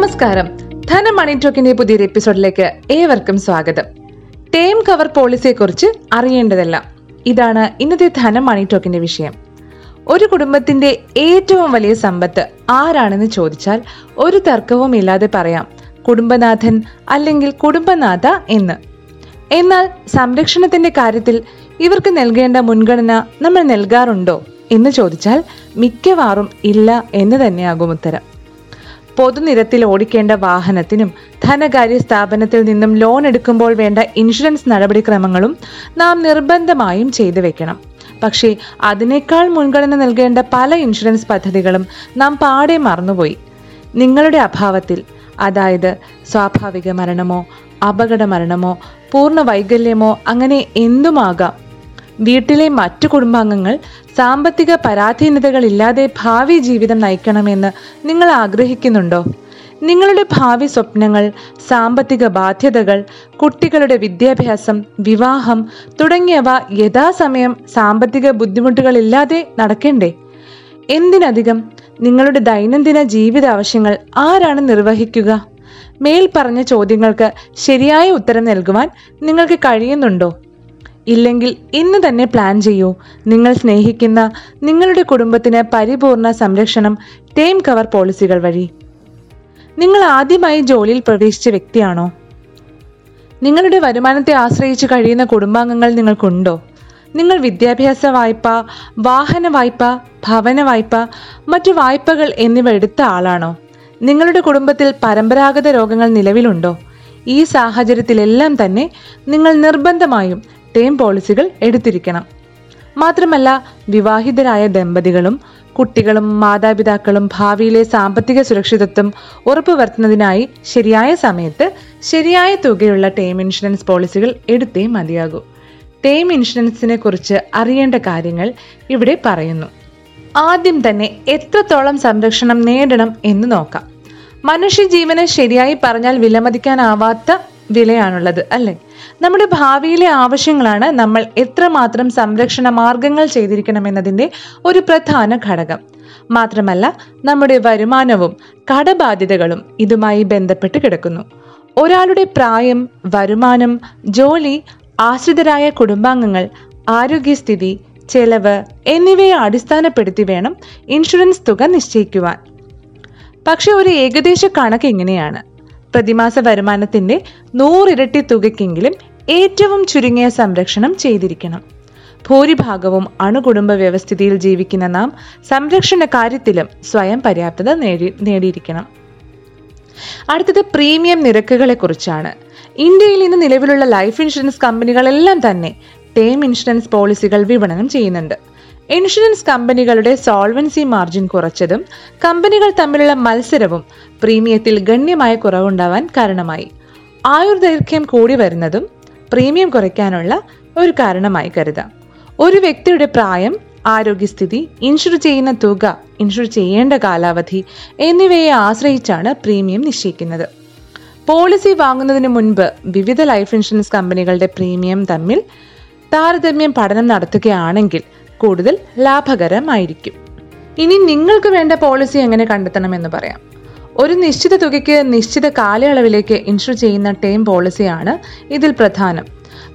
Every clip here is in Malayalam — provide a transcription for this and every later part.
നമസ്കാരം. ധന മണി ടോക്കിന്റെ പുതിയൊരു എപ്പിസോഡിലേക്ക് ഏവർക്കും സ്വാഗതം. ടേം കവർ പോളിസിയെ കുറിച്ച് അറിയേണ്ടതെല്ലാം. ഇതാണ് ഇന്നത്തെ ധന മണി ടോക്കിന്റെ വിഷയം. ഒരു കുടുംബത്തിന്റെ ഏറ്റവും വലിയ സമ്പത്ത് ആരാണെന്ന് ചോദിച്ചാൽ ഒരു തർക്കവും ഇല്ലാതെ പറയാം. കുടുംബനാഥൻ അല്ലെങ്കിൽ കുടുംബനാഥ എന്ന്. എന്നാൽ സംരക്ഷണത്തിന്റെ കാര്യത്തിൽ ഇവർക്ക് നൽകേണ്ട മുൻഗണന നമ്മൾ നൽകാറുണ്ടോ എന്ന് ചോദിച്ചാൽ മിക്കവാറും ഇല്ല എന്ന് തന്നെയാകും ഉത്തരം. പൊതുനിരത്തിൽ ഓടിക്കേണ്ട വാഹനത്തിനും ധനകാര്യ സ്ഥാപനത്തിൽ നിന്നും ലോൺ എടുക്കുമ്പോൾ വേണ്ട ഇൻഷുറൻസ് നടപടിക്രമങ്ങളും നാം നിർബന്ധമായും ചെയ്തു വെക്കണം. പക്ഷേ അതിനേക്കാൾ മുൻഗണന നൽകേണ്ട പല ഇൻഷുറൻസ് പദ്ധതികളും നാം പാടെ മറന്നുപോയി. നിങ്ങളുടെ അഭാവത്തിൽ അതായത് സ്വാഭാവിക മരണമോ അപകട മരണമോ പൂർണ വൈകല്യമോ അങ്ങനെ എന്തുമാകാം? വീട്ടിലെ മറ്റു കുടുംബാംഗങ്ങൾ സാമ്പത്തിക പരാധീനതകളില്ലാതെ ഭാവി ജീവിതം നയിക്കണമെന്ന് നിങ്ങൾ ആഗ്രഹിക്കുന്നുണ്ടോ? നിങ്ങളുടെ ഭാവി സ്വപ്നങ്ങൾ സാമ്പത്തിക ബാധ്യതകൾ കുട്ടികളുടെ വിദ്യാഭ്യാസം വിവാഹം തുടങ്ങിയവ യഥാസമയം സാമ്പത്തിക ബുദ്ധിമുട്ടുകളില്ലാതെ നടക്കേണ്ടേ? എന്തിനധികം നിങ്ങളുടെ ദൈനംദിന ജീവിത ആവശ്യങ്ങൾ ആരാണ് നിർവഹിക്കുക? മേൽ പറഞ്ഞ ചോദ്യങ്ങൾക്ക് ശരിയായ ഉത്തരം നൽകുവാൻ നിങ്ങൾക്ക് കഴിയുന്നുണ്ടോ? ഇല്ലെങ്കിൽ ഇന്ന് തന്നെ പ്ലാൻ ചെയ്യൂ. നിങ്ങൾ സ്നേഹിക്കുന്ന നിങ്ങളുടെ കുടുംബത്തിന് പരിപൂർണ സംരക്ഷണം ടേം കവർ പോളിസികൾ വഴി. നിങ്ങൾ ആദ്യമായി ജോലിയിൽ പ്രവേശിച്ച വ്യക്തിയാണോ? നിങ്ങളുടെ വരുമാനത്തെ ആശ്രയിച്ച് കഴിയുന്ന കുടുംബാംഗങ്ങൾ നിങ്ങൾക്കുണ്ടോ? നിങ്ങൾ വിദ്യാഭ്യാസ വായ്പ വാഹന വായ്പ ഭവന വായ്പ മറ്റു വായ്പകൾ എന്നിവ എടുത്ത ആളാണോ? നിങ്ങളുടെ കുടുംബത്തിൽ പരമ്പരാഗത രോഗങ്ങൾ നിലവിലുണ്ടോ? ഈ സാഹചര്യത്തിലെല്ലാം തന്നെ നിങ്ങൾ നിർബന്ധമായും ടേം പോളിസികൾ എടുത്തിരിക്കണം. മാത്രമല്ല വിവാഹിതരായ ദമ്പതികളും കുട്ടികളും മാതാപിതാക്കളും ഭാവിയിലെ സാമ്പത്തിക സുരക്ഷിതത്വം ഉറപ്പുവരുത്തുന്നതിനായി ശരിയായ സമയത്ത് ശരിയായ തുകയുള്ള ടേം ഇൻഷുറൻസ് പോളിസികൾ എടുത്തേ മതിയാകൂ. ടേം ഇൻഷുറൻസിനെ കുറിച്ച് അറിയേണ്ട കാര്യങ്ങൾ ഇവിടെ പറയുന്നു. ആദ്യം തന്നെ എത്രത്തോളം സംരക്ഷണം നേടണം എന്ന് നോക്കാം. മനുഷ്യജീവനെ ശരിയായി പറഞ്ഞാൽ വിലമതിക്കാനാവാത്ത വിലയാണുള്ളത് അല്ലേ? നമ്മുടെ ഭാവിയിലെ ആവശ്യങ്ങളാണ് നമ്മൾ എത്രമാത്രം സംരക്ഷണ മാർഗങ്ങൾ ചെയ്തിരിക്കണമെന്നതിന്റെ ഒരു പ്രധാന ഘടകം. മാത്രമല്ല നമ്മുടെ വരുമാനവും കടബാധ്യതകളും ഇതുമായി ബന്ധപ്പെട്ട് കിടക്കുന്നു. ഒരാളുടെ പ്രായം വരുമാനം ജോലി ആശ്രിതരായ കുടുംബാംഗങ്ങൾ ആരോഗ്യസ്ഥിതി ചെലവ് എന്നിവയെ അടിസ്ഥാനപ്പെടുത്തി വേണം ഇൻഷുറൻസ് തുക നിശ്ചയിക്കുവാൻ. പക്ഷെ ഒരു ഏകദേശ കണക്ക് ഇങ്ങനെയാണ്. പ്രതിമാസ വരുമാനത്തിന്റെ നൂറിരട്ടി തുകയ്ക്കെങ്കിലും ഏറ്റവും ചുരുങ്ങിയ സംരക്ഷണം ചെയ്തിരിക്കണം. ഭൂരിഭാഗവും അണുകുടുംബ വ്യവസ്ഥിതിയിൽ ജീവിക്കുന്ന നാം സംരക്ഷണ കാര്യത്തിലും സ്വയം പര്യാപ്തത നേടി നേടിയിരിക്കണം. അടുത്തത് പ്രീമിയം നിരക്കുകളെ കുറിച്ചാണ് ഇന്ത്യയിൽ ഇന്ന് നിലവിലുള്ള ലൈഫ് ഇൻഷുറൻസ് കമ്പനികളെല്ലാം തന്നെ ടേം ഇൻഷുറൻസ് പോളിസികൾ വിപണനം ചെയ്യുന്നുണ്ട്. ഇൻഷുറൻസ് കമ്പനികളുടെ സോൾവൻസി മാർജിൻ കുറച്ചതും കമ്പനികൾ തമ്മിലുള്ള മത്സരവും പ്രീമിയത്തിൽ ഗണ്യമായ കുറവുണ്ടാവാൻ കാരണമായി. ആയുർദൈർഘ്യം കൂടി വരുന്നതും പ്രീമിയം കുറയ്ക്കാനുള്ള ഒരു കാരണമായി കരുതാം. ഒരു വ്യക്തിയുടെ പ്രായം ആരോഗ്യസ്ഥിതി ഇൻഷുർ ചെയ്യുന്ന തുക ഇൻഷുർ ചെയ്യേണ്ട കാലാവധി എന്നിവയെ ആശ്രയിച്ചാണ് പ്രീമിയം നിശ്ചയിക്കുന്നത്. പോളിസി വാങ്ങുന്നതിന് മുൻപ് വിവിധ ലൈഫ് ഇൻഷുറൻസ് കമ്പനികളുടെ പ്രീമിയം തമ്മിൽ താരതമ്യം പഠനം നടത്തുകയാണെങ്കിൽ കൂടുതൽ ലാഭകരമായിരിക്കും. ഇനി നിങ്ങൾക്ക് വേണ്ട പോളിസി എങ്ങനെ കണ്ടെത്തണമെന്ന് പറയാം. ഒരു നിശ്ചിത തുകയ്ക്ക് നിശ്ചിത കാലയളവിലേക്ക് ഇൻഷുർ ചെയ്യുന്ന ടേം പോളിസിയാണ് ഇതിൽ പ്രധാനം.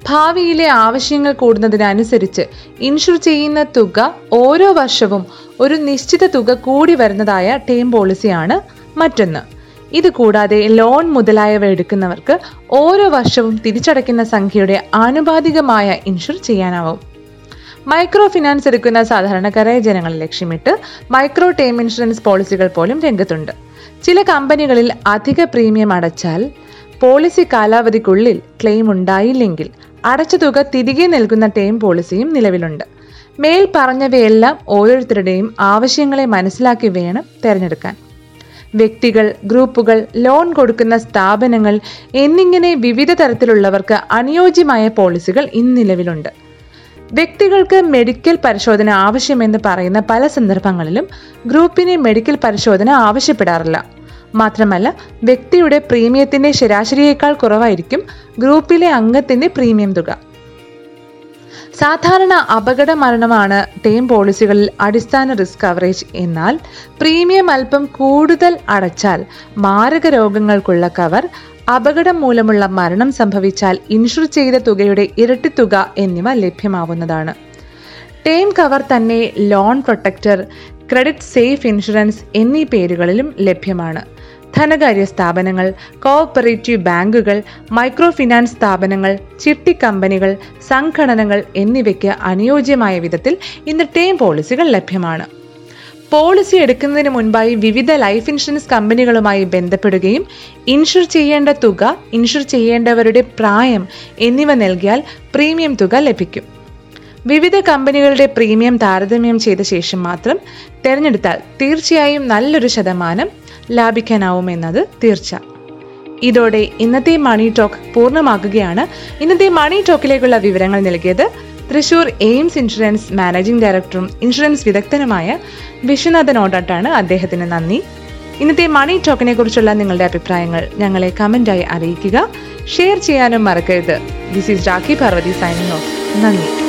ഭാവിയിലെ ആവശ്യങ്ങൾ കൂടുന്നതിനനുസരിച്ച് ഇൻഷുർ ചെയ്യുന്ന തുക ഓരോ വർഷവും ഒരു നിശ്ചിത തുക കൂടി വരുന്നതായ ടേം പോളിസിയാണ് മറ്റൊന്ന്. ഇത് കൂടാതെ ലോൺ മുതലായവ എടുക്കുന്നവർക്ക് ഓരോ വർഷവും തിരിച്ചടയ്ക്കുന്ന സംഖ്യയുടെ ആനുപാതികമായ ഇൻഷുർ ചെയ്യാനാവും. മൈക്രോ ഫിനാൻസ് എടുക്കുന്ന സാധാരണക്കാരായ ജനങ്ങളെ ലക്ഷ്യമിട്ട് മൈക്രോ ടേം ഇൻഷുറൻസ് പോളിസികൾ പോലും രംഗത്തുണ്ട്. ചില കമ്പനികളിൽ അധിക പ്രീമിയം അടച്ചാൽ പോളിസി കാലാവധിക്കുള്ളിൽ ക്ലെയിം ഉണ്ടായില്ലെങ്കിൽ അടച്ച തുക തിരികെ നൽകുന്ന ടേം പോളിസിയും നിലവിലുണ്ട്. മേൽ പറഞ്ഞവയെല്ലാം ഓരോരുത്തരുടെയും ആവശ്യങ്ങളെ മനസ്സിലാക്കി വേണം തിരഞ്ഞെടുക്കാൻ. വ്യക്തികൾ ഗ്രൂപ്പുകൾ ലോൺ കൊടുക്കുന്ന സ്ഥാപനങ്ങൾ എന്നിങ്ങനെ വിവിധ തരത്തിലുള്ളവർക്ക് അനുയോജ്യമായ പോളിസികൾ ഇന്ന് നിലവിലുണ്ട്. വ്യക്തികൾക്ക് മെഡിക്കൽ പരിശോധന ആവശ്യമെന്ന് പറയുന്ന പല സന്ദർഭങ്ങളിലും ഗ്രൂപ്പിന് മെഡിക്കൽ പരിശോധന ആവശ്യപ്പെടാറില്ല. മാത്രമല്ല വ്യക്തിയുടെ പ്രീമിയത്തിന്റെ ശരാശരിയേക്കാൾ കുറവായിരിക്കും ഗ്രൂപ്പിലെ അംഗത്തിന്റെ പ്രീമിയം തുക. സാധാരണ അപകട മരണമാണ് ടേം പോളിസികളിൽ അടിസ്ഥാന റിസ്ക് കവറേജ് എന്നാൽ പ്രീമിയം അല്പം കൂടുതൽ അടച്ചാൽ മാരക രോഗങ്ങൾക്കുള്ള കവർ അപകടം മൂലമുള്ള മരണം സംഭവിച്ചാൽ ഇൻഷുർ ചെയ്ത തുകയുടെ ഇരട്ടി തുക എന്നിവ ലഭ്യമാവുന്നതാണ്. ടേം കവർ തന്നെ loan protector credit safe insurance എന്നീ പേരുകളിലും ലഭ്യമാണ്. ധനകാര്യ സ്ഥാപനങ്ങൾ കോഓപ്പറേറ്റീവ് ബാങ്കുകൾ മൈക്രോ ഫിനാൻസ് സ്ഥാപനങ്ങൾ ചിട്ടി കമ്പനികൾ സംഘടനകൾ എന്നിവയ്ക്ക് അനുയോജ്യമായ വിധത്തിൽ ഇന്ന് ടേം പോളിസികൾ ലഭ്യമാണ്. പോളിസി എടുക്കുന്നതിന് മുൻപായി വിവിധ ലൈഫ് ഇൻഷുറൻസ് കമ്പനികളുമായി ബന്ധപ്പെടുകയും ഇൻഷുർ ചെയ്യേണ്ട തുക ഇൻഷുർ ചെയ്യേണ്ടവരുടെ പ്രായം എന്നിവ നൽകിയാൽ പ്രീമിയം തുക ലഭിക്കും. വിവിധ കമ്പനികളുടെ പ്രീമിയം താരതമ്യം ചെയ്ത ശേഷം മാത്രം തിരഞ്ഞെടുത്താൽ തീർച്ചയായും നല്ലൊരു ശതമാനം ലാഭിക്കാനാവുമെന്നത് തീർച്ച. ഇതോടെ ഇന്നത്തെ മണി ടോക്ക് പൂർണമാക്കുകയാണ് ഇന്നത്തെ മണി ടോക്കിലേക്കുള്ള വിവരങ്ങൾ നൽകിയത് തൃശൂർ എയിംസ് ഇൻഷുറൻസ് മാനേജിംഗ് ഡയറക്ടറും ഇൻഷുറൻസ് വിദഗ്ധനുമായ വിശ്വനാഥൻ ഓടാട്ടാണ് അദ്ദേഹത്തിന് നന്ദി. ഇന്നത്തെ മണി ടോക്കിനെ കുറിച്ചുള്ള നിങ്ങളുടെ അഭിപ്രായങ്ങൾ ഞങ്ങളെ കമന്റായി അറിയിക്കുക. ഷെയർ ചെയ്യാനും മറക്കരുത്. This is Rakhi Parvathy signing off നന്ദി.